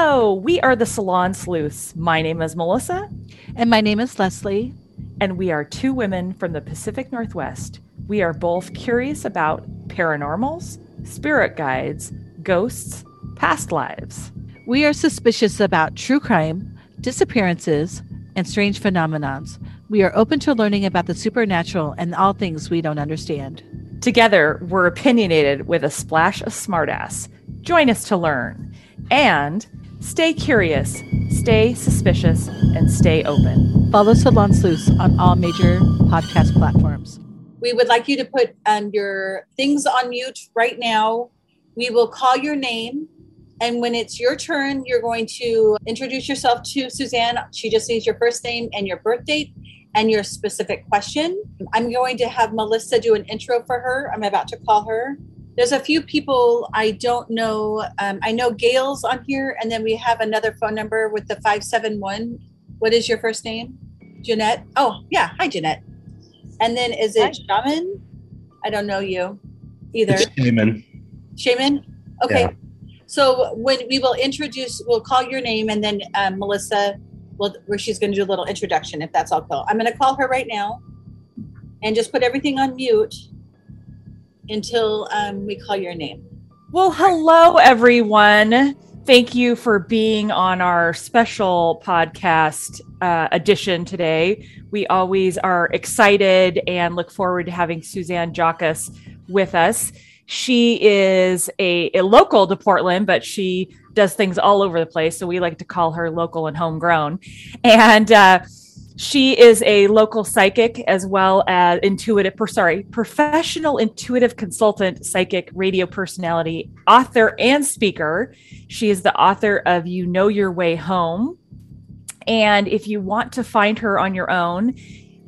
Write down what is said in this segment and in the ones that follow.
Hello, we are the Salon Sleuths. My name is Melissa. And my name is Leslie. And we are two women from the Pacific Northwest. We are both curious about paranormals, spirit guides, ghosts, past lives. We are suspicious about true crime, disappearances, and strange phenomenons. We are open to learning about the supernatural and all things we don't understand. Together, we're opinionated with a splash of smartass. Join us to learn. And stay curious, stay suspicious, and stay open. Follow Salon Sleuths on all major podcast platforms. We would like you to put um, your things on mute right now. We will call your name. And when it's your turn, you're going to introduce yourself to Suzanne. She just needs your first name and your birth date and your specific question. I'm going to have Melissa do an intro for her. I'm about to call her. There's a few people I don't know. Um, I know Gail's on here, and then we have another phone number with the 571. What is your first name? Jeanette. Oh, yeah. Hi, Jeanette. And then is it Hi. Shaman? I don't know you either. It's Shaman. Shaman? Okay. Yeah. So when we will introduce, we'll call your name, and then um, Melissa will, where she's going to do a little introduction, if that's all cool. I'm going to call her right now and just put everything on mute until um, we call your name. Well, hello, everyone. Thank you for being on our special podcast uh, edition today. We always are excited and look forward to having Suzanne Jauchius with us. She is a, a local to Portland, but she does things all over the place. So we like to call her local and homegrown. And uh, she is a local psychic as well as intuitive, sorry, professional intuitive consultant, psychic, radio personality, author, and speaker. She is the author of You Know Your Way Home. And if you want to find her on your own,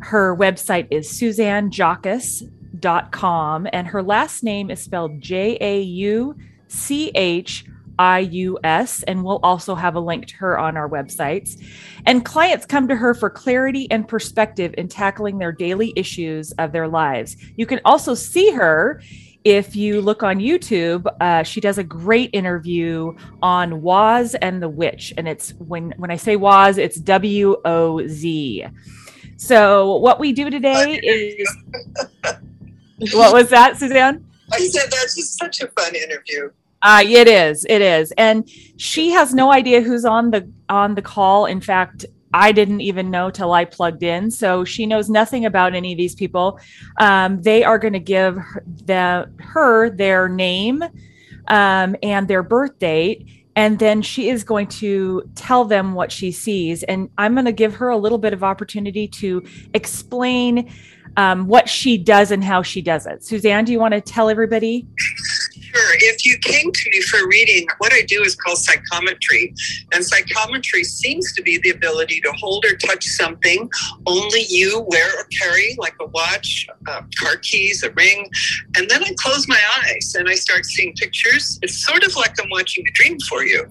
her website is suzannejauchius.com and her last name is spelled J A U C H IUS, and we'll also have a link to her on our websites. And clients come to her for clarity and perspective in tackling their daily issues of their lives. You can also see her if you look on YouTube, uh, she does a great interview on Woz and the Witch, and it's when when I say Woz, it's W O Z. So what we do today is what was that, Suzanne? I said that's just such a fun interview. Uh, it is. It is. And she has no idea who's on the on the call. In fact, I didn't even know till I plugged in. So she knows nothing about any of these people. Um, they are going to give the, her their name um, and their birth date. And then she is going to tell them what she sees. And I'm going to give her a little bit of opportunity to explain um, what she does and how she does it. Suzanne, do you want to tell everybody? Sure. If you came to me for reading, what I do is called psychometry. And psychometry seems to be the ability to hold or touch something only you wear or carry, like a watch, uh, car keys, a ring. And then I close my eyes and I start seeing pictures. It's sort of like I'm watching a dream for you.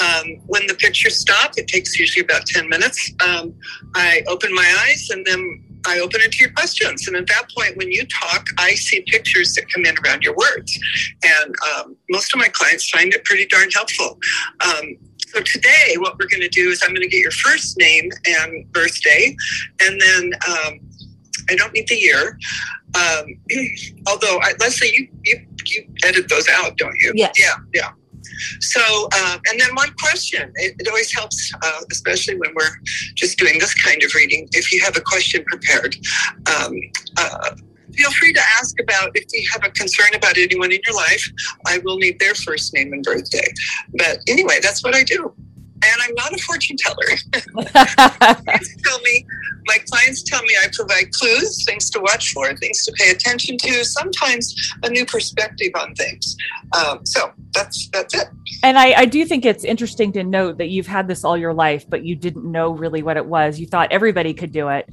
Um, when the pictures stop, it takes usually about 10 minutes. Um, I open my eyes and then I open it to your questions. And at that point, when you talk, I see pictures that come in around your words. And um, most of my clients find it pretty darn helpful. Um, so today, what we're going to do is I'm going to get your first name and birthday, and then um, I don't need the year. Um, although, I, Leslie, you, you you edit those out, don't you? Yes. Yeah, yeah. So, uh, and then one question. It, it always helps, uh, especially when we're just doing this kind of reading. If you have a question prepared, um, uh, feel free to ask about if you have a concern about anyone in your life. I will need their first name and birthday. But anyway, that's what I do. And I'm not a fortune teller. tell me, my clients tell me I provide clues, things to watch for, things to pay attention to, sometimes a new perspective on things. Um, so that's that's it. And I, I do think it's interesting to note that you've had this all your life, but you didn't know really what it was. You thought everybody could do it.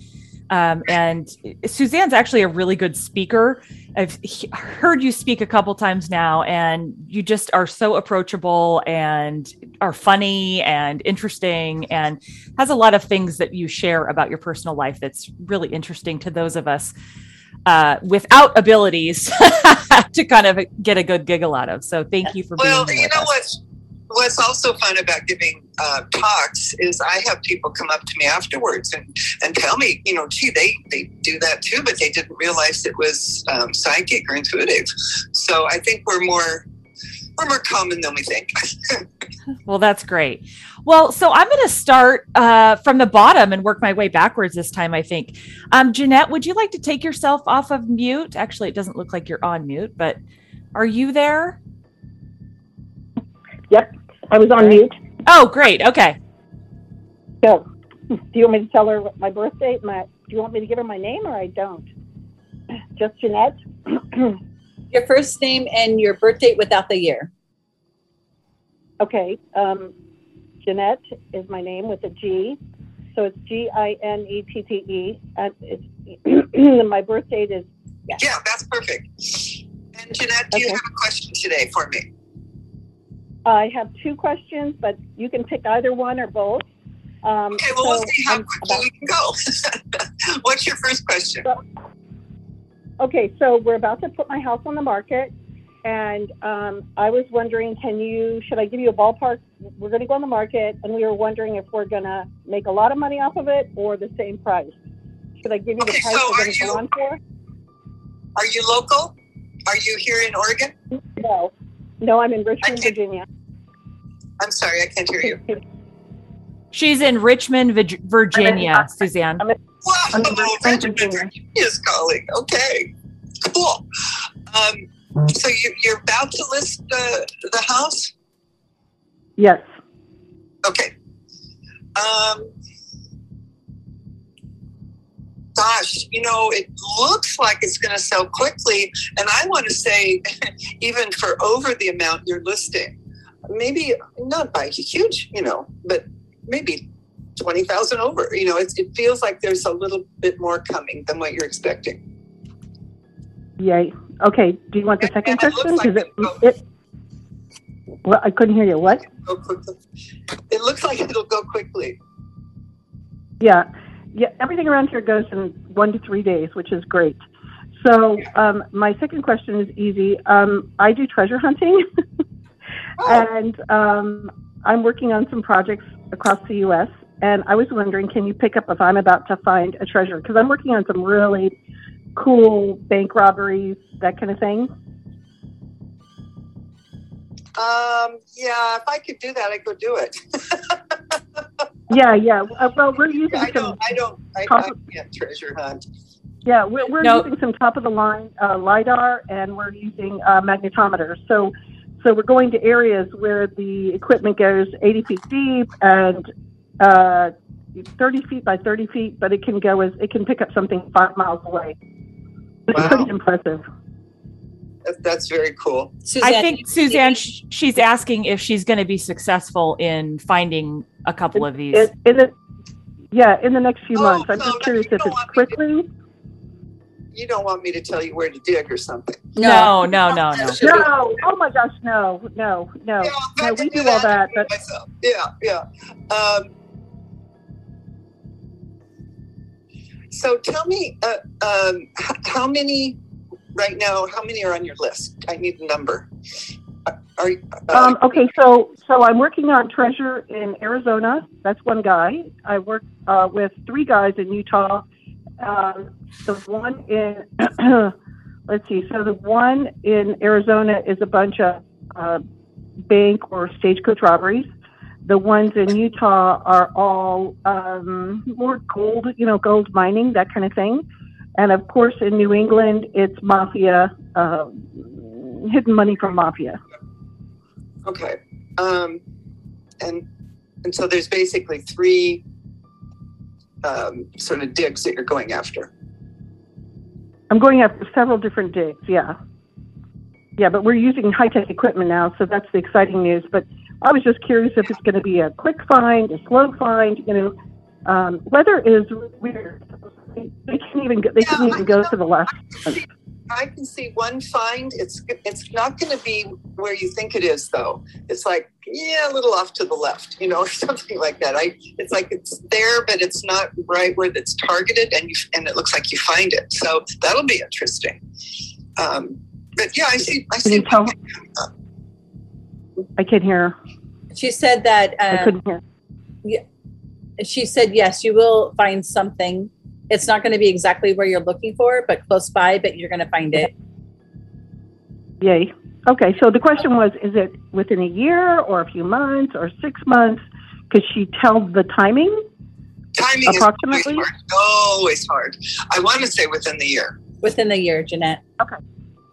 Um, and Suzanne's actually a really good speaker. I've he- heard you speak a couple times now, and you just are so approachable and are funny and interesting, and has a lot of things that you share about your personal life that's really interesting to those of us uh, without abilities to kind of get a good giggle out of. So thank you for being Well, here you know us. what's what's also fun about giving uh, talks is I have people come up to me afterwards and, and tell me, you know, gee, they, they do that too, but they didn't realize it was um, psychic or intuitive. So I think we're more we're more common than we think. Well, that's great. Well, so I'm going to start uh, from the bottom and work my way backwards this time, I think. Um, Jeanette, would you like to take yourself off of mute? Actually, it doesn't look like you're on mute, but are you there? Yep, I was on mute. Oh, great. Okay. So, do you want me to tell her what my birthday? My, do you want me to give her my name or I don't? Just Jeanette. Your first name and your birth date without the year. okay, um, Jeanette is my name with a G, so it's G I N E T T E, and it's my birth date is yeah, that's perfect. And Jeanette, do you have a question today for me? I have two questions, but you can pick either one or both. Um, Okay, well, we'll see how I'm quickly we can go. What's your first question? Okay, so we're about to put my house on the market, and um, I was wondering, can you, should I give you a ballpark? We're going to go on the market, and we were wondering if we're going to make a lot of money off of it or the same price. Should I give you the price so we're going to go on for? Are you local? Are you here in Oregon? No, no, I'm in Richmond, Virginia. I'm sorry, I can't hear you. She's in Richmond, Vir- Virginia, Suzanne. I'm in- Wow, I'm in Richmond, Richmond, Virginia. Virginia calling. Okay, cool. Um, so you, you're about to list the, the house? Yes. Okay. Um, gosh, you know, it looks like it's going to sell quickly. And I want to say, even for over the amount you're listing, maybe not by huge, you know, but maybe 20,000 over. You know, it, it feels like there's a little bit more coming than what you're expecting. Yay. Okay, do you want the second looks question? like it, it, well, I couldn't hear you. What? It looks like it'll go quickly. Yeah, yeah. Everything around here goes in one to three days, which is great. So um, my second question is easy. Um, I do treasure hunting, Oh, and um, I'm working on some projects across the U.S. And I was wondering, can you pick up if I'm about to find a treasure? Because I'm working on some really cool bank robberies, that kind of thing. um, yeah, if I could do that, I'd go do it. Yeah, yeah. Uh, well, we're using I some don't, I don't, I, I can't treasure hunt. Yeah, we're, we're No. using some top of the line uh, lidar, and we're using uh, magnetometers. So, so we're going to areas where the equipment goes 80 feet deep and uh, 30 feet by 30 feet, but it can go as it can pick up something five miles away. It's Wow. pretty impressive. That- That's very cool. I think Suzanne, she's asking if she's going to be successful in finding a couple of these. In, in the, yeah, in the next few Oh, months. I'm no, just curious if it's want me to- quickly. You don't want me to tell you where to dig or something. No, no, no, no. No, oh my gosh, no, no, no. Yeah, No, we do all that, but myself. Yeah, yeah. Um, so tell me, uh, um, how many right now? How many are on your list? I need a number. Are- uh, Um, okay, so so I'm working on treasure in Arizona. That's one guy. I work uh, with three guys in Utah. Um, the one in let's see. So the one in Arizona is a bunch of uh, bank or stagecoach robberies. The ones in Utah are all um, more gold, you know, gold mining, that kind of thing. And of course, in New England, it's mafia, uh, hidden money from mafia. Okay. Um, and and so there's basically three um, sort of digs that you're going after. I'm going after several different digs. Yeah, yeah, but we're using high tech equipment now, so that's the exciting news. But I was just curious if it's going to be a quick find, a slow find. You know, um, weather is weird. They can't even go, they couldn't even go to the last. I can see one find. It's it's not going to be where you think it is, though. It's like yeah, a little off to the left, you know, or something like that. I it's like it's there, but it's not right where it's targeted, and you and it looks like you find it. So that'll be interesting. Um, but yeah, I see. I Can see. tell? I can't hear. She said that I um, couldn't hear. Yeah, she said yes, you will find something. It's not going to be exactly where you're looking for, but close by. But you're going to find it. Yay. Okay, so the question was: Is it within a year, or a few months, or six months? Could she tell the timing? Timing is Approximately? always hard. Always hard. I want to say within the year. Within the year, Jeanette.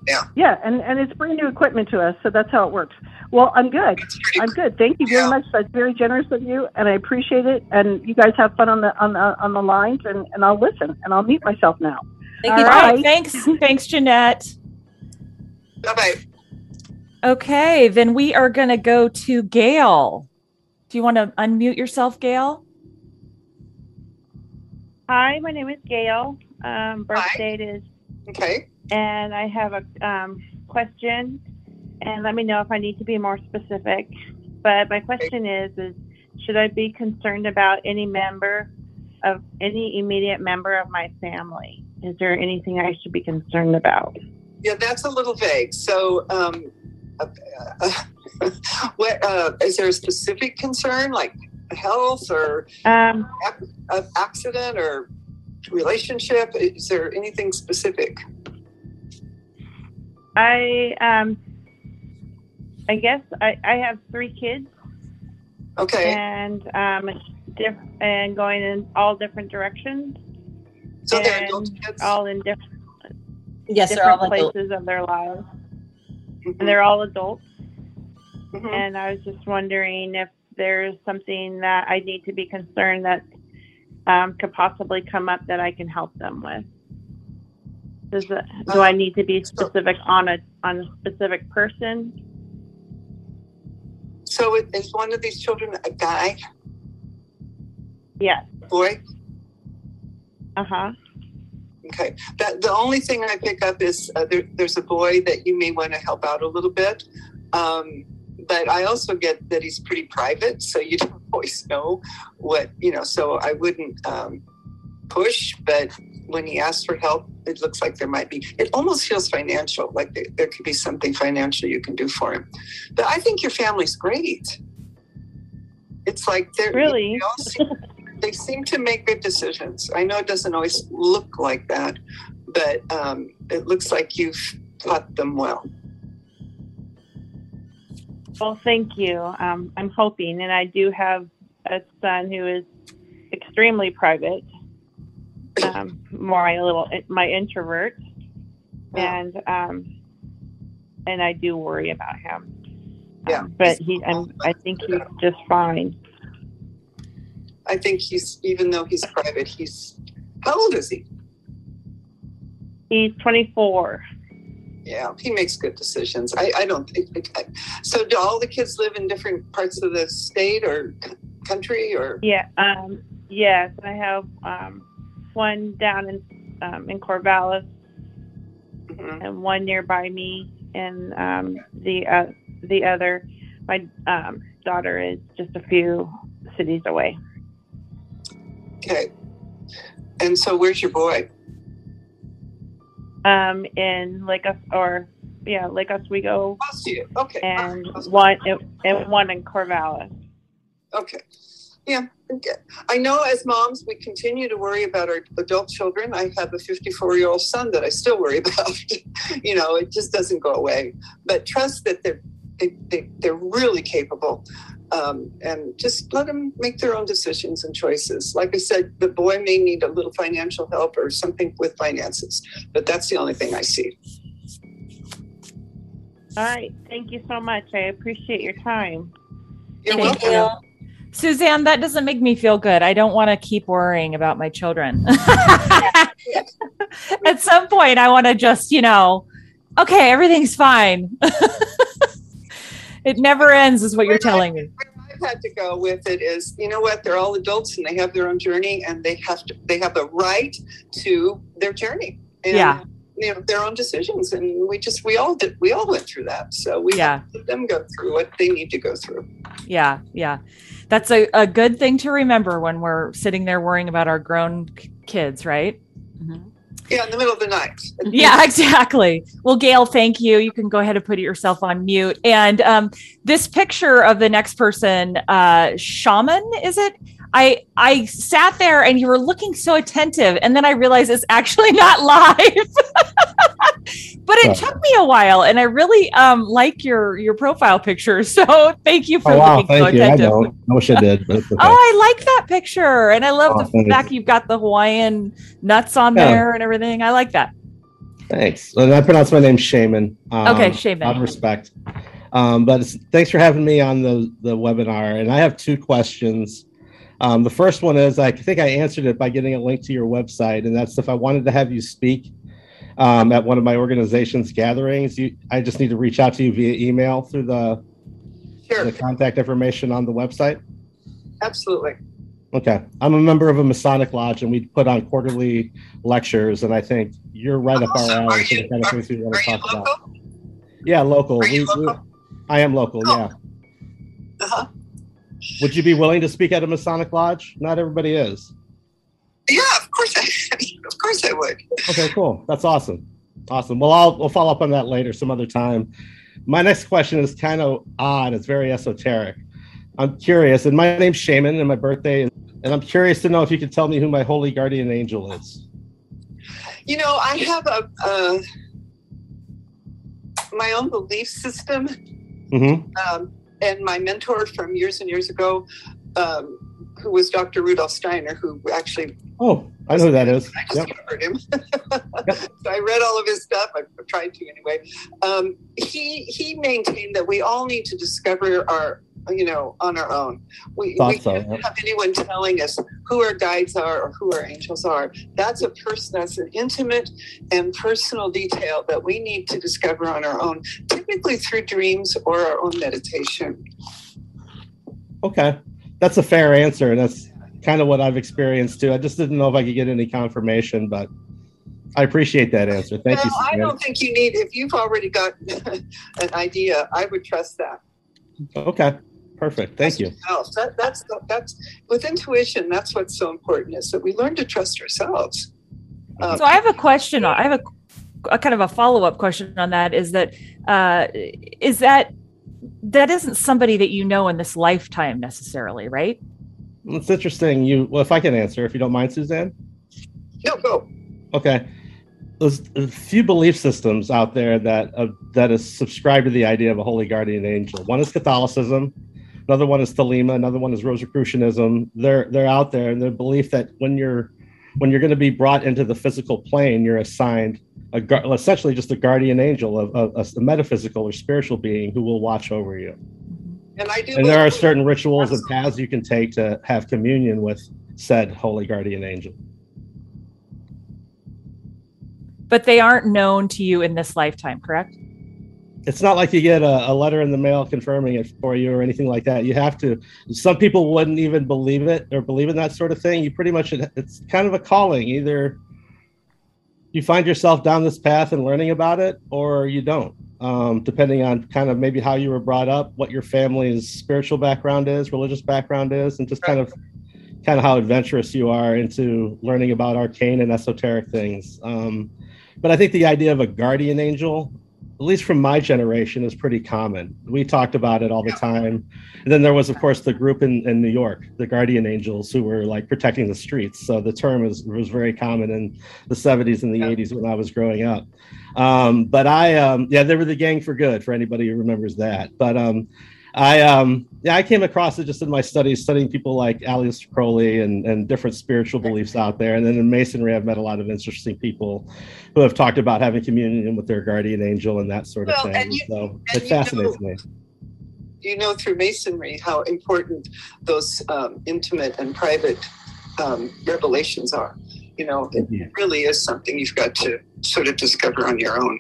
Yeah, Yeah, and and it's brand new equipment to us, so that's how it works. Well, I'm good. I'm good. Thank you very Yeah. much. That's very generous of you, and I appreciate it. And you guys have fun on the on the on the lines, and and I'll listen, and I'll mute myself now. Thank All you. right. Bye. Thanks. Thanks, Jeanette. Bye bye. Okay, then we are going to go to Gail. Do you want to unmute yourself, Gail? Hi, my name is Gail. Um, birth Hi. date is, Okay. And I have a um, question, and let me know if I need to be more specific. But my question is, is should I be concerned about any member of any immediate member of my family? Is there anything I should be concerned about? Yeah, that's a little vague. So, um, uh, uh, what uh, is there a specific concern like health or Um, uh, accident or relationship? Is there anything specific? I um, I guess I, I have three kids, Okay, and um, diff- and going in all different directions, so they're and adult kids. all in different. Yes, they're all different adult. places of their lives, Mhm, and they're all adults. mhm. And I was just wondering if there's something that I need to be concerned that um, could possibly come up that I can help them with. Does it, do I need to be specific on a on a specific person? So, is one of these children a guy, Yes. boy? Uh huh. Okay. That the only thing I pick up is uh, there, there's a boy that you may want to help out a little bit. Um, but I also get that he's pretty private, so you don't always know what you know. So I wouldn't um, push, but when he asks for help, it looks like there might be. It almost feels financial, like there, there could be something financial you can do for him. But I think your family's great. It's like they're Really? they all seem, they seem to make good decisions. I know it doesn't always look like that, but um, it looks like you've taught them well. Well, thank you. Um, I'm hoping, and I do have a son who is extremely private, um, my little my introvert, and um, and I do worry about him. Yeah. Um, but he, I'm, I think he's just fine. I think he's, even though he's private, he's, how old is he? He's 24. Yeah, he makes good decisions. I, I don't think. I, so, do all the kids live in different parts of the state or c- country, or Yeah. Um, yes, I have um, one down in um, in Corvallis Mhm. and one nearby me, and um, the uh, the other, my um, daughter is just a few cities away. okay? And so, where's your boy? Um, in Lake Os- or yeah, Lake Oswego, you. Okay. and Close. one and one in Corvallis. Okay. Yeah. I know as moms, we continue to worry about our adult children. I have a 54 year old son that I still worry about. you know, it just doesn't go away. But trust that they're, they, they, they're really capable. Um, and just let them make their own decisions and choices. Like I said, the boy may need a little financial help or something with finances, but that's the only thing I see. All right, thank you so much. I appreciate your time. You're Thank welcome. you. Suzanne, that doesn't make me feel good. I don't want to keep worrying about my children. At some point, I want to just, you know, okay, everything's fine. it never ends, is what you're telling me. I've had to go with it is, you know what? They're all adults and they have their own journey, and they have to. They have a right to their journey. And, Yeah. You know their own decisions, and we just we all did. We all went through that, so we Yeah. have to let them go through what they need to go through. Yeah, yeah. That's a, a good thing to remember when we're sitting there worrying about our grown k- kids, right? Yeah, in the middle of the night. Yeah, exactly. Well, Gail, thank you. You can go ahead and put yourself on mute. And um, this picture of the next person, uh, shaman, is it? I I sat there and you were looking so attentive, and then I realized it's actually not live. but it Oh. took me a while, and I really um, like your your profile picture. So thank you for Oh wow, looking so thank you. I attentive. don't. I wish I did, okay. Oh, I like that picture, and I love Oh, the fact you've got the Hawaiian nuts on Yeah. there and everything. I like that. Thanks. And I pronounce my name Shaman. Um, Okay, Shaman. Out of respect. Um, but thanks for having me on the, the webinar. And I have two questions. Um, the first one is I think I answered it by getting a link to your website. And that's if I wanted to have you speak um, at one of my organization's gatherings, you, I just need to reach out to you via email through the, Sure, the contact information on the website. absolutely. Okay. I'm a member of a Masonic lodge and we put on quarterly lectures. And I think you're right up our alley for the kind of things we want to talk about. Yeah, local. Are you We- we- I am local. Oh. Yeah. Uh-huh. Would you be willing to speak at a Masonic lodge? Not everybody is. Yeah, of course. I, of course, I would. Okay, cool. That's awesome. Awesome. Well, I'll we'll follow up on that later, some other time. My next question is kind of odd. It's very esoteric. I'm curious, and my name's Shaman, and my birthday, is, and I'm curious to know if you could tell me who my holy guardian angel is. You know, I have a, uh my own belief system Mm-hmm. um, and my mentor from years and years ago, um, who was Dr. Rudolf Steiner, who actually Oh, I know who that is. I Yep. him. so I read all of his stuff. I tried to anyway. Um, he he maintained that we all need to discover our, you know, on our own. We, we so, can't yeah. have anyone telling us who our guides are or who our angels are. That's a person. That's an intimate and personal detail that we need to discover on our own, typically through dreams or our own meditation. Okay, that's a fair answer, and that's kind of what I've experienced too. I just didn't know if I could get any confirmation, but I appreciate that answer. Thank no, you. I don't think you need. If you've already got an idea, I would trust that. Okay, perfect. Thank you. else. That, that's that's with intuition. That's what's so important is that we learn to trust ourselves. Um, So I have a question. I have a, a kind of a follow up question on that. Is that uh, is that that isn't somebody that you know in this lifetime necessarily, right? It's interesting. You well, if I can answer, if you don't mind, Suzanne. no, go. Okay. There's a few belief systems out there that uh, that is subscribed to the idea of a holy guardian angel. One is Catholicism, another one is Thelema, another one is Rosicrucianism. They're they're out there, and the belief that when you're when you're going to be brought into the physical plane, you're assigned a essentially just a guardian angel, of a, a metaphysical or spiritual being who will watch over you. And I do. And there are certain rituals and paths you can take to have communion with said holy guardian angel. But they aren't known to you in this lifetime, correct? It's not like you get a, a letter in the mail confirming it for you or anything like that. You have to. Some people wouldn't even believe it or believe in that sort of thing. You pretty much it's kind of a calling. Either you find yourself down this path and learning about it, or you don't. Um, depending on kind of maybe how you were brought up, what your family's spiritual background is, religious background is, and just kind of kind of how adventurous you are into learning about arcane and esoteric things. Um, but I think the idea of a guardian angel, at least from my generation, is pretty common. We talked about it all the time. And then there was, of course, the group in, in New York, the guardian angels, who were like protecting the streets. So the term was, was very common in the 70s and the 80s when I was growing up. Um, but I, um, yeah, they were the gang for good for anybody who remembers that. But um, I um yeah I came across it just in my studies studying people like Aleister Crowley and and different spiritual beliefs out there. And then in masonry I've met a lot of interesting people who have talked about having communion with their guardian angel and that sort of Well, thing. and you- so and it you fascinates know- me. you know through masonry how important those um, intimate and private um, revelations are. You know it Yeah. really is something you've got to sort of discover on your own.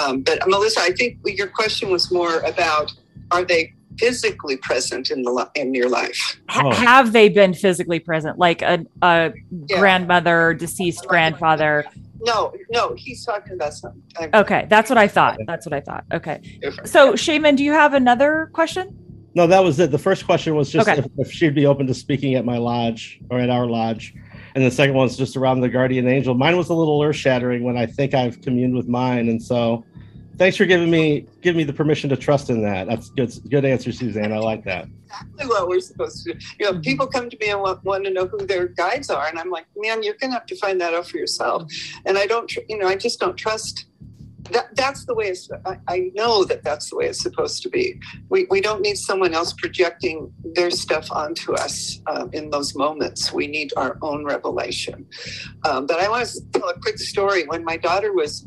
Um, but melissa i think your question was more about are they physically present in the in your life Oh. Have they been physically present, like a, a Yeah. grandmother, deceased grandfather? no no he's talking about something I'm Okay, that's what I thought. That's what I thought. Okay. different. So, Shaman, do you have another question? no that was it the first question was just Okay. if, if she'd be open to speaking at my lodge or at our lodge and the second one's just around the guardian angel mine was a little earth shattering when I think I've communed with mine and so thanks for giving me giving me the permission to trust in that that's good good answer Suzanne I like that exactly what we're supposed to do. You know, people come to me and want, want to know who their guides are, and I'm like, man, you're going to have to find that out for yourself. And I don't, you know, I just don't trust. That that's the way it's. I, I know that that's the way it's supposed to be. We we don't need someone else projecting their stuff onto us um, in those moments. We need our own revelation. Um, but I want to tell a quick story. When my daughter was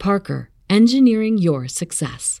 Parker, engineering your success.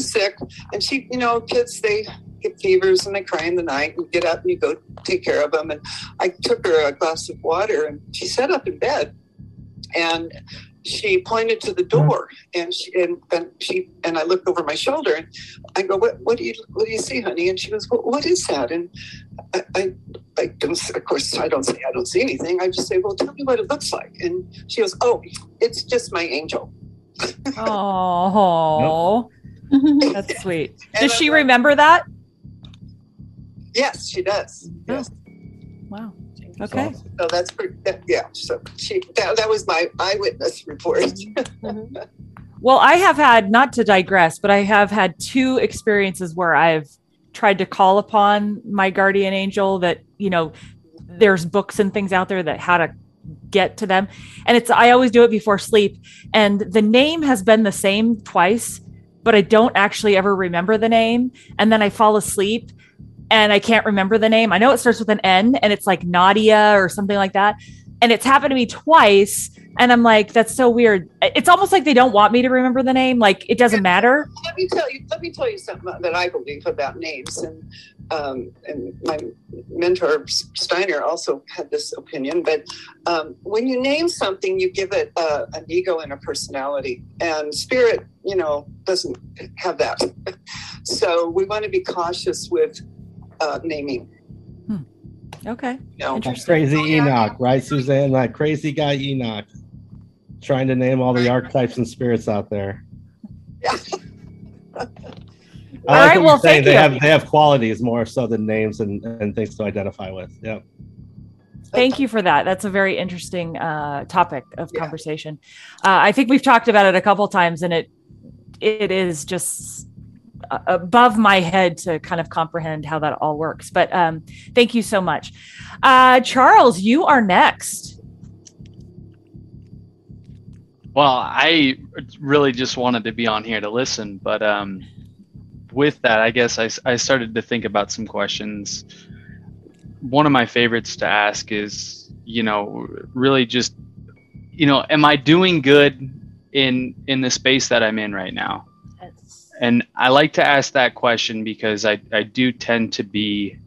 Sick. And she you know kids they get fevers and they cry in the night. And get up and you go take care of them and i took her a glass of water and she sat up in bed. And she pointed to the mm-hmm. door and she and, and she and i looked over my shoulder and i go what, what do you what do you see honey? And she goes what, what is that? And I, I I don't of course I don't say I don't see anything. I just say well tell me what it looks like. And she goes oh it's just my angel. Oh, Mm-hmm. that's sweet. Does she like- remember that? yes she does oh. yes Wow. Okay. awesome. So that's pretty, that, yeah. So she that, that was my eyewitness report. Mm-hmm. Well, I have had, not to digress, but I have had two experiences where I've tried to call upon my guardian angel that, you know, there's books and things out there that how to get to them. And it's, I always do it before sleep. And the name has been the same twice, but I don't actually ever remember the name. And then I fall asleep and I can't remember the name. I know it starts with an N and it's like Nadia or something like that. And it's happened to me twice And I'm like, that's so weird. It's almost like they don't want me to remember the name. Like it doesn't matter. Let me tell you. Let me tell you something that I believe about names, and um, and my mentor Steiner also had this opinion. But um, when you name something, you give it a, an ego and a personality, and spirit, you know, doesn't have that. so we want to be cautious with uh, naming. Okay. You know, That crazy Enoch, right, Suzanne? That crazy guy Enoch, trying to name all the archetypes and spirits out there. I All like right, well, you're thank They you. have they have qualities more so than names and, and things to identify with. Yeah. Thank you for that. That's a very interesting uh, topic of conversation. Uh, I think we've talked about it a couple times, and it it is just uh, above my head to kind of comprehend how that all works. But um, thank you so much, uh, Charles. You are next. Well, I really just wanted to be on here to listen, but um, with that, I guess I, I started to think about some questions. One of my favorites to ask is, you know, really just, you know, am I doing good in in the space that I'm in right now? And I like to ask that question because I, I do tend to be,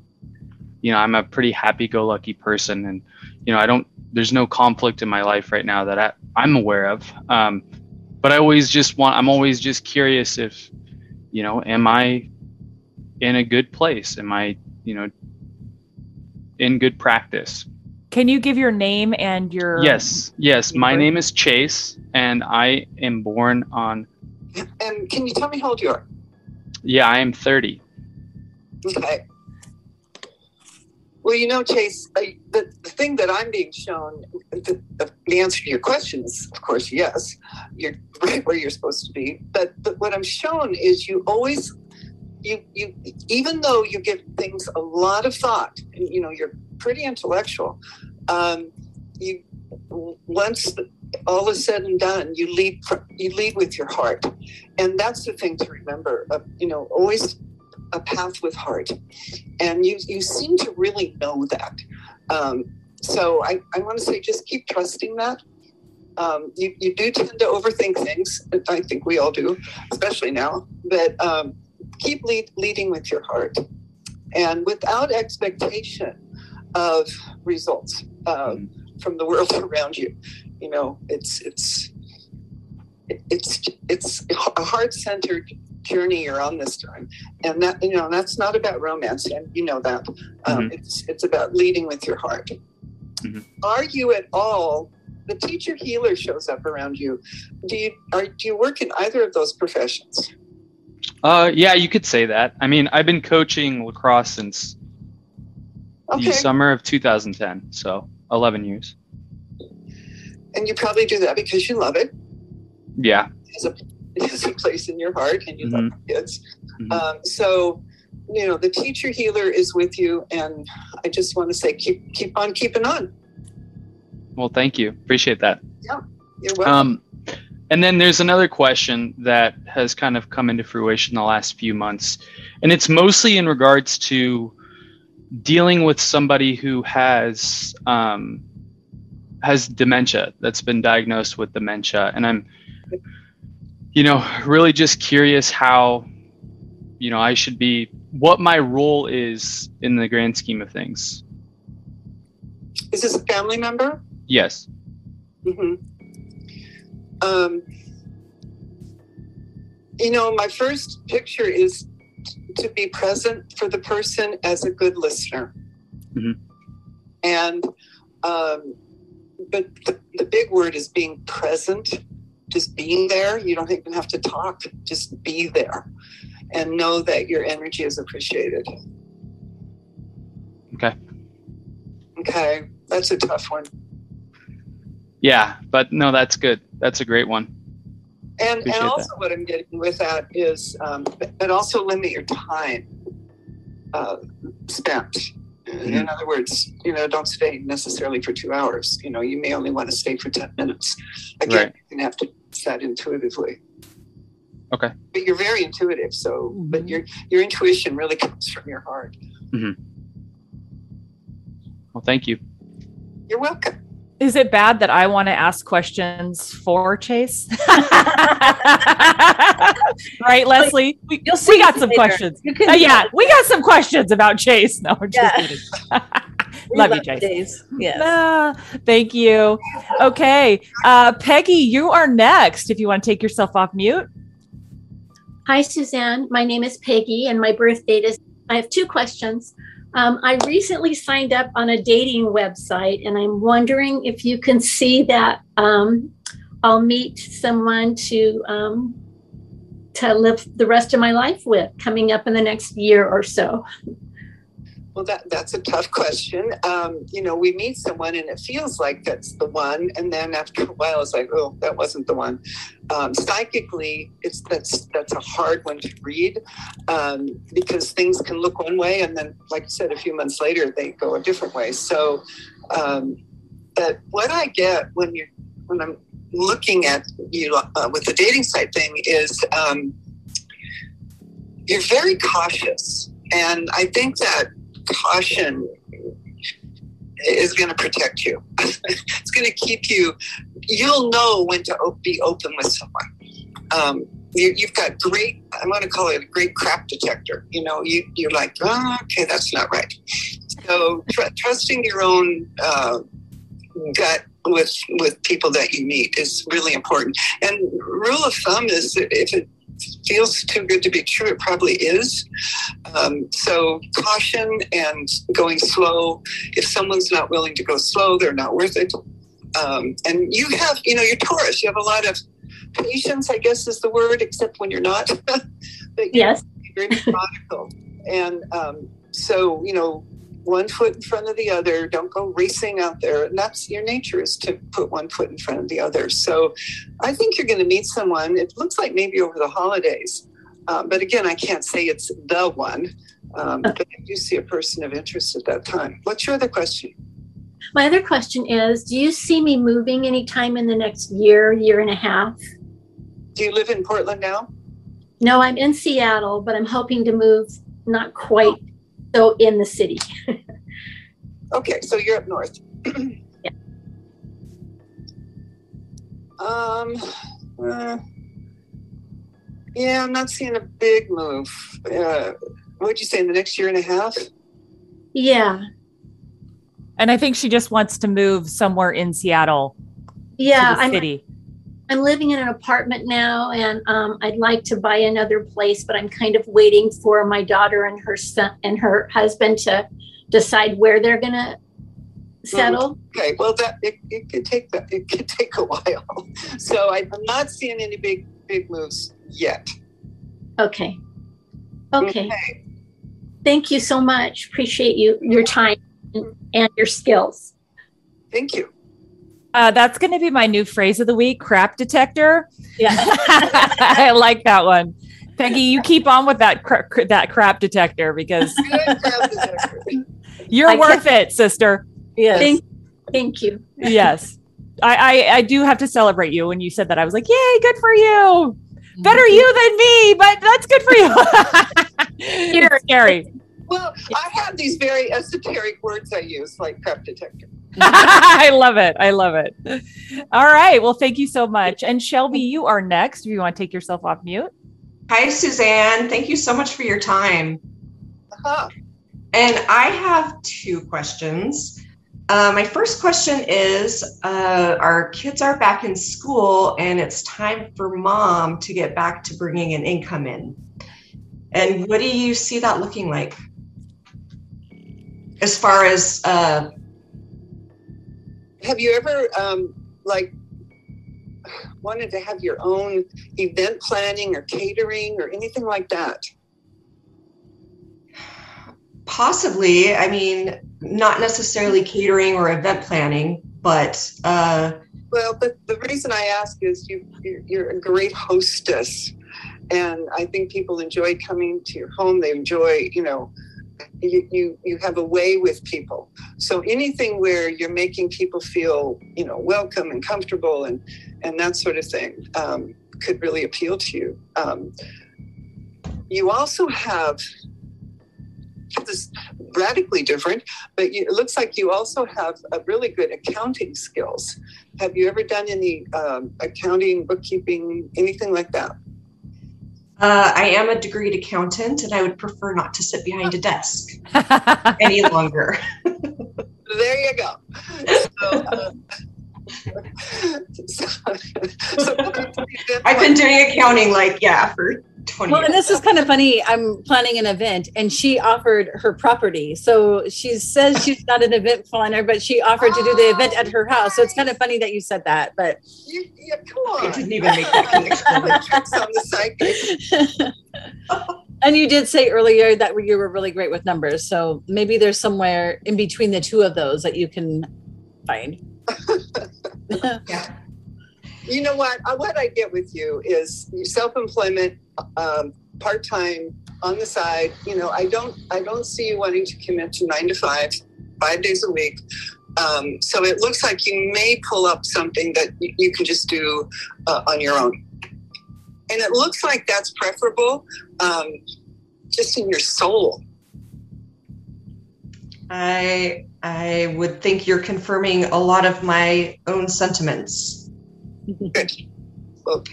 you know, I'm a pretty happy go lucky person. And, you know, I don't, there's no conflict in my life right now that I, I'm aware of. Um, but I always just want, I'm always just curious if, you know, am I in a good place? Am I, you know, in good practice? Can you give your name and your Yes, yes. My name is Chase, and I am born on. And can you tell me how old you are? Yeah, I am 30. Okay. Well, you know, Chase, I, the, the thing that I'm being shown, the, the, the answer to your question is, of course, yes. You're right where you're supposed to be. But, but what I'm shown is you always, you, you, even though you give things a lot of thought, and, you know, you're pretty intellectual, um, you, once all is said and done, you lead, you lead with your heart. And that's the thing to remember, uh, you know, always a path with heart. And you you seem to really know that. Um, so I, I want to say just keep trusting that. Um, you, you do tend to overthink things i think we all do especially now but um, keep lead, leading with your heart. And without expectation of results um, from the world around you you know it's it's it's it's a heart-centered journey you're on this time and that you know that's not about romance and you know that um, it's it's about leading with your heart are you at all the teacher healer shows up around you do you are do you work in either of those professions Uh, yeah, you could say that. I mean, I've been coaching lacrosse since Okay. the summer of 2010, so 11 years. and you probably do that because you love it Yeah. it's a, it's a place in your heart and you love Mhm. kids um, so you know the teacher healer is with you and i just want to say keep keep on keeping on Well, thank you. Appreciate that. yeah you're welcome Um, and then there's another question that has kind of come into fruition the last few months, and it's mostly in regards to dealing with somebody who has um, has dementia that's been diagnosed with dementia, and I'm, you know, really just curious how, you know, I should be what my role is in the grand scheme of things. is this a family member Yes. hmm Um, you know, my first picture is t- to be present for the person as a good listener. Mhm. And, um, but the, the big word is being present, just being there. You don't even have to talk, just be there and know that your energy is appreciated. Okay. Okay, that's a tough one. Yeah, but no, that's good. That's a great one. And, Appreciate and that. also, what I'm getting with that is, um, but also limit your time uh, spent. Mm-hmm. In other words, you know, don't stay necessarily for two hours. You know, you may only want to stay for 10 minutes. Again, Right. you can have to set intuitively. Okay. But you're very intuitive. So, but your, your intuition really comes from your heart. Well, thank you. You're welcome. Is it bad that I want to ask questions for Chase? right, Leslie? We, You'll we see got some later. questions. Uh, yeah, that. we got some questions about Chase. No, we're just Yeah. kidding. We Love you, Chase. Days. Yes. Ah, thank you. Okay. Uh, Peggy, you are next if you want to take yourself off mute. Hi, Suzanne. My name is Peggy, and my birth date is. I have two questions. Um, I recently signed up on a dating website, and I'm wondering if you can see that um, I'll meet someone to um, to live the rest of my life with coming up in the next year or so. Well, that that's a tough question. Um, you know, we meet someone and it feels like that's the one, and then after a while, it's like, oh, that wasn't the one. Um, psychically, it's that's that's a hard one to read um, because things can look one way, and then, like I said, a few months later, they go a different way. So, um, but what I get when you when I'm looking at you uh, with the dating site thing is um, you're very cautious, and I think that caution is going to protect you. it's going to keep you. You'll know when to be open with someone. Um, you, you've got great. I'm going to call it a great crap detector. You know, you you're like, oh, okay, that's not right. So tr- trusting your own uh, gut with with people that you meet is really important. And rule of thumb is if it feels too good to be true, it probably is. Um, so caution and going slow. If someone's not willing to go slow, they're not worth it. Um, and you have, you know, you're Taurus. You have a lot of patience, I guess is the word, except when you're not. but you're Yes. very methodical. And um, so, you know, one foot in front of the other. Don't go racing out there. And that's your nature is to put one foot in front of the other. So I think you're going to meet someone. It looks like maybe over the holidays. Um, but again, I can't say it's the one. Um, but I do see a person of interest at that time. What's your other question? My other question is Do you see me moving anytime in the next year, year and a half? Do you live in Portland now? No, I'm in Seattle, but I'm hoping to move not quite so in the city. Okay, so you're up north. yeah. Um, uh, yeah, I'm not seeing a big move. Uh, what'd you say in the next year and a half? Yeah. And I think she just wants to move somewhere in Seattle Yeah. to the I'm, city. I'm living in an apartment now and um, I'd like to buy another place, but I'm kind of waiting for my daughter and her son and her husband to decide where they're going to settle. Okay, well, that it, it could take that it could take a while. So I, I'm not seeing any big big moves yet. Okay. Okay. Thank you so much. Appreciate you, your time and, and your skills. Thank you. Uh, that's going to be my new phrase of the week crap detector. Yeah. I like that one. Peggy, you keep on with that cra- cra- that crap detector because Good crowd detector. you're I worth it, sister. Yes. Thank, thank you. Yes. I, I I do have to celebrate you when you said that. I was like, "Yay, good for you! Better you than me, but that's good for you." it's scary. Well, I have these very esoteric words I use, like crap detector. I love it. I love it. All right. Well, thank you so much. And Shelby, you are next. If you want to take yourself off mute. Hi, Suzanne. Thank you so much for your time. Uh-huh. And I have two questions. Uh, my first question is uh, Our kids are back in school, and it's time for mom to get back to bringing an income in. And what do you see that looking like? As far as, uh, Have you ever um, like wanted to have your own event planning or catering or anything like that? possibly, I mean, not necessarily catering or event planning, but uh, Well, but the reason I ask is you you're, you're a great hostess, and I think people enjoy coming to your home. They enjoy, you know, you you you have a way with people. So anything where you're making people feel, you know, welcome and comfortable and and that sort of thing um, could really appeal to you. Um, you also have this radically different, but you, it looks like you also have a really good accounting skills. Have you ever done any um, accounting, bookkeeping, anything like that? Uh, I am a degreed accountant, and I would prefer not to sit behind a desk any longer. there you go. So, uh, so, so I've been doing accounting like yeah for 20 Well, years. and this is kind of funny. I'm planning an event, and she offered her property. So she says she's not an event planner, but she offered to do the event at her house. So it's kind of funny that you said that. But you, yeah, come on. I didn't even make that connection. Tricks on the psychic. and you did say earlier that you were really great with numbers. So maybe there's somewhere in between the two of those that you can find. Yeah. You know what? Uh, What I get with you is self-employment, um, part-time on the side. You know, I don't, I don't see you wanting to commit to nine to five, five days a week. Um, so it looks like you may pull up something that you, you can just do uh, on your own, and it looks like that's preferable, um, just in your soul. I I would think you're confirming a lot of my own sentiments. Good. Well,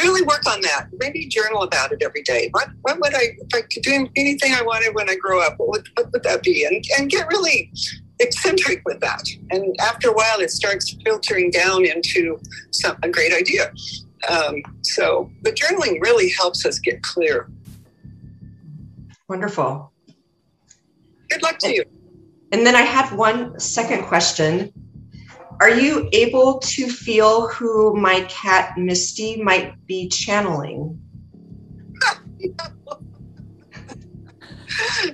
really work on that. Maybe journal about it every day. What what would I if I could do anything I wanted when I grow up? What would, what would that be? And and get really eccentric with that. And after a while, it starts filtering down into some a great idea. Um, so the journaling really helps us get clear. Wonderful. Good luck to you. And then I had one second question. Are you able to feel who my cat Misty might be channeling?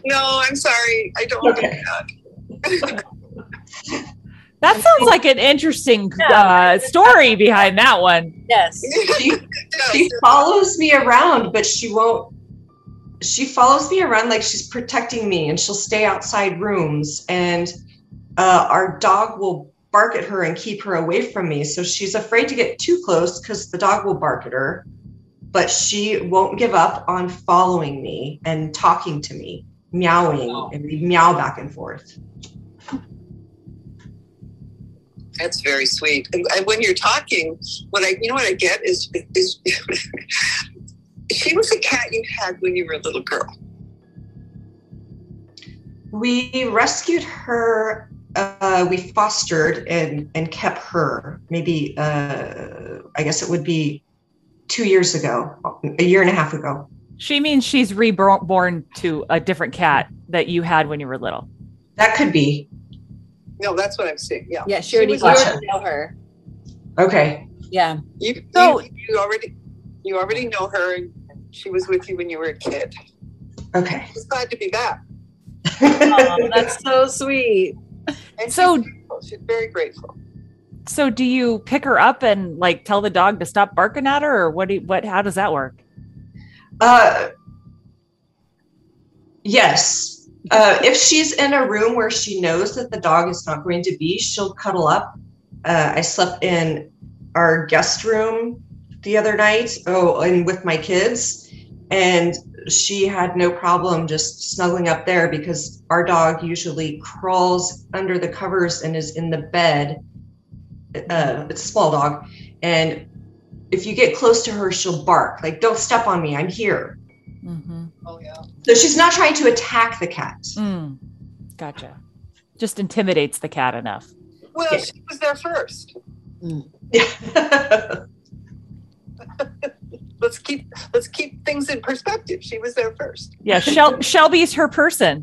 No, I'm sorry. I don't Okay. do that. That sounds like an interesting uh, story behind that one. Yes. She, she follows me around, but she won't. She follows me around like she's protecting me, and she'll stay outside rooms. And uh, our dog will bark at her and keep her away from me. So she's afraid to get too close because the dog will bark at her. But she won't give up on following me and talking to me, meowing, and we meow back and forth. That's very sweet. And, and when you're talking, what I you know what I get is is she was a cat you had when you were a little girl. We rescued her. Uh, we fostered and and kept her. Maybe uh, I guess it would be two years ago, a year and a half ago. She means she's reborn to a different cat that you had when you were little. That could be No, that's what I'm saying. Yeah. Yeah, she already, was Gotcha. know her. okay. Yeah. You, So- you, you already you already know her and she was with you when you were a kid. Okay. She's glad to be back. Oh, that's so sweet. And So- she's, she's very grateful. So do you pick her up and like tell the dog to stop barking at her or what do you, what how does that work? Uh, yes. Uh, if she's in a room where she knows that the dog is not going to be, she'll cuddle up. Uh, I slept in our guest room the other night. Oh, and with my kids, and she had no problem just snuggling up there because our dog usually crawls under the covers and is in the bed. Uh, it's a small dog, and if you get close to her, she'll bark like, "Don't step on me! I'm here." Mm-hmm. Oh yeah. So she's not trying to attack the cat. Mm, gotcha. Just intimidates the cat enough. Well, Yeah. she was there first. Yeah. Let's keep let's keep things in perspective. She was there first. Yeah, Shel- Shelby's her person.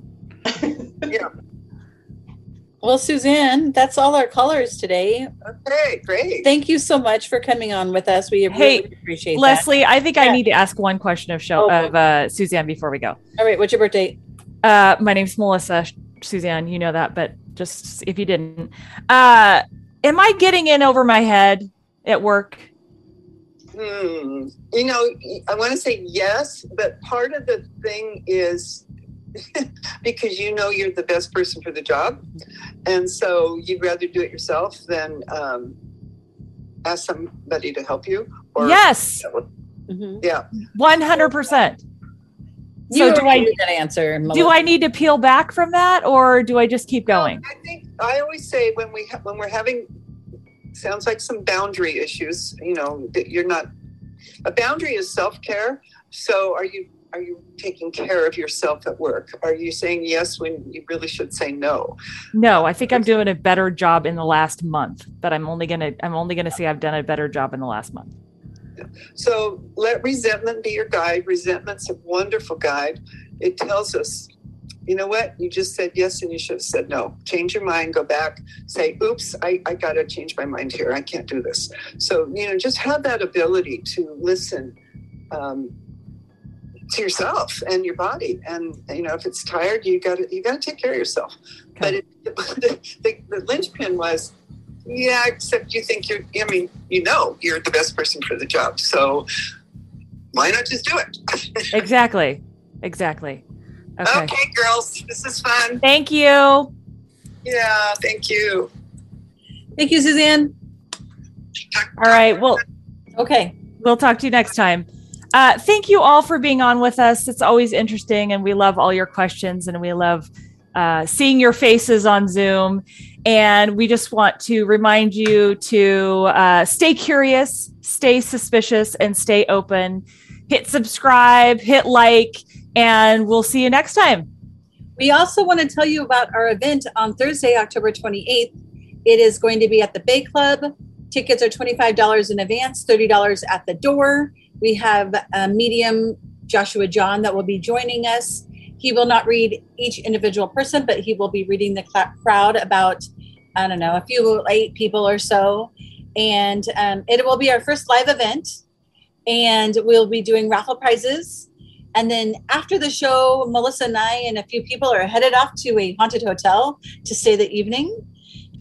Yeah. Well, Suzanne, that's all our colors today. Okay, great. Thank you so much for coming on with us. We Hey, really appreciate that. Leslie, I think I need to ask one question of Shel- Oh, of uh, Suzanne before we go. All right, what's your birthday? Uh, my name's Melissa Suzanne. You know that, but just if you didn't, uh, am I getting in over my head at work? Hmm. You know, I want to say yes, but part of the thing is because you know you're the best person for the job, and so you'd rather do it yourself than um, ask somebody to help you. yes, Mhm. Yeah. one hundred percent. So You do I knew that answer? do I need to peel back from that or do I just keep going? I think I always say when we ha- when we're having sounds like some boundary issues. You know, that you're not a boundary is self care. So are you are you taking care of yourself at work? Are you saying yes when you really should say no? No, I think I'm doing a better job in the last month, but I'm only to I'm only to say I've done a better job in the last month. So let resentment be your guide. Resentment's a wonderful guide. It tells us, you know what, you just said yes and you should have said no. Change your mind, go back, say, oops, I, I got to change my mind here. I can't do this. So, you know, just have that ability to listen um, to yourself and your body. And, you know, if it's tired, you got to, you got to take care of yourself. But it, the, the, the linchpin was, yeah, except you think you're, I mean, you know, you're the best person for the job. So why not just do it? Exactly. Exactly. Okay. Okay, girls, this is fun. Thank you. Yeah, thank you. Thank you, Suzanne. All right. Well, Okay. we'll talk to you next time. Uh, thank you all for being on with us. It's always interesting, and we love all your questions, and we love uh, seeing your faces on Zoom. And we just want to remind you to uh, stay curious, stay suspicious, and stay open. Hit subscribe, hit like, and we'll see you next time. We also want to tell you about our event on Thursday, October 28th. It is going to be at the Bay Club. Tickets are $25 in advance, $30 at the door. We have a medium, Joshua John, that will be joining us. He will not read each individual person, but he will be reading the crowd about, I don't know, a few, eight people or so. And um, it will be our first live event. And we'll be doing raffle prizes. And then after the show, Melissa and I and a few people are headed off to a haunted hotel to stay the evening.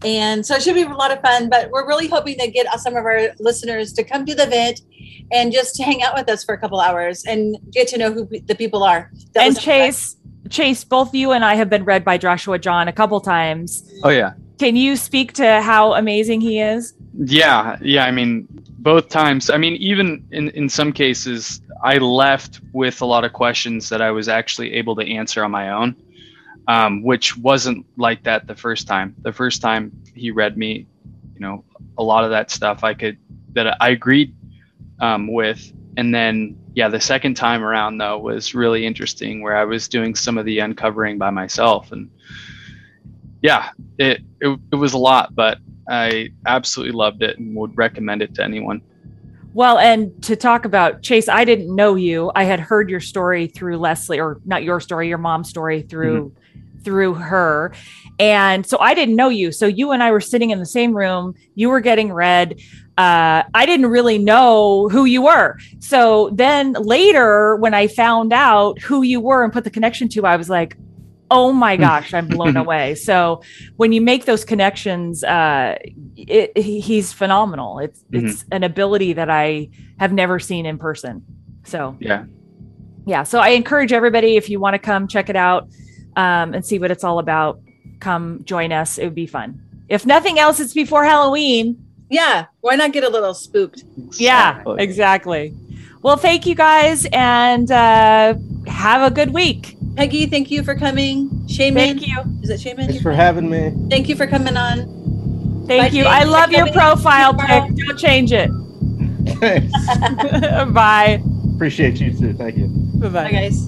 And so it should be a lot of fun, but we're really hoping to get some of our listeners to come to the event and just hang out with us for a couple hours and get to know who the people are. That and was- Chase, Chase, both you and I have been read by Joshua John a couple times. Oh yeah. Can you speak to how amazing he is? Yeah, yeah. I mean, both times. I mean, even in in some cases, I left with a lot of questions that I was actually able to answer on my own, um, which wasn't like that the first time. The first time he read me, you know, a lot of that stuff I could that I agreed um, with, and then yeah, the second time around though was really interesting, where I was doing some of the uncovering by myself, and yeah, it it, it was a lot, but I absolutely loved it and would recommend it to anyone. Well, and to talk about Chase, I didn't know you. I had heard your story through Leslie, or not your story, your mom's story through through her. And so I didn't know you. So you and I were sitting in the same room. You were getting read. Uh, I didn't really know who you were. So then later, when I found out who you were and put the connection to, I was like, oh my gosh, I'm blown away. So when you make those connections, uh, it, he's phenomenal. It's it's an ability that I have never seen in person. So Yeah. yeah, so I encourage everybody if you want to come check it out um, and see what it's all about, come join us. It would be fun. If nothing else, it's before Halloween. Yeah. Why not get a little spooked? Yeah, Exactly. Exactly. Well, thank you guys and uh, have a good week. Peggy, thank you for coming. Shaman. Thank you. Is it Shaman? Thanks for having me. Thank you for coming on. Thank Bye, you. Jane. I love your profile pic. Don't change it. Thanks. Bye. Appreciate you too. Thank you. Bye-bye. Bye, guys.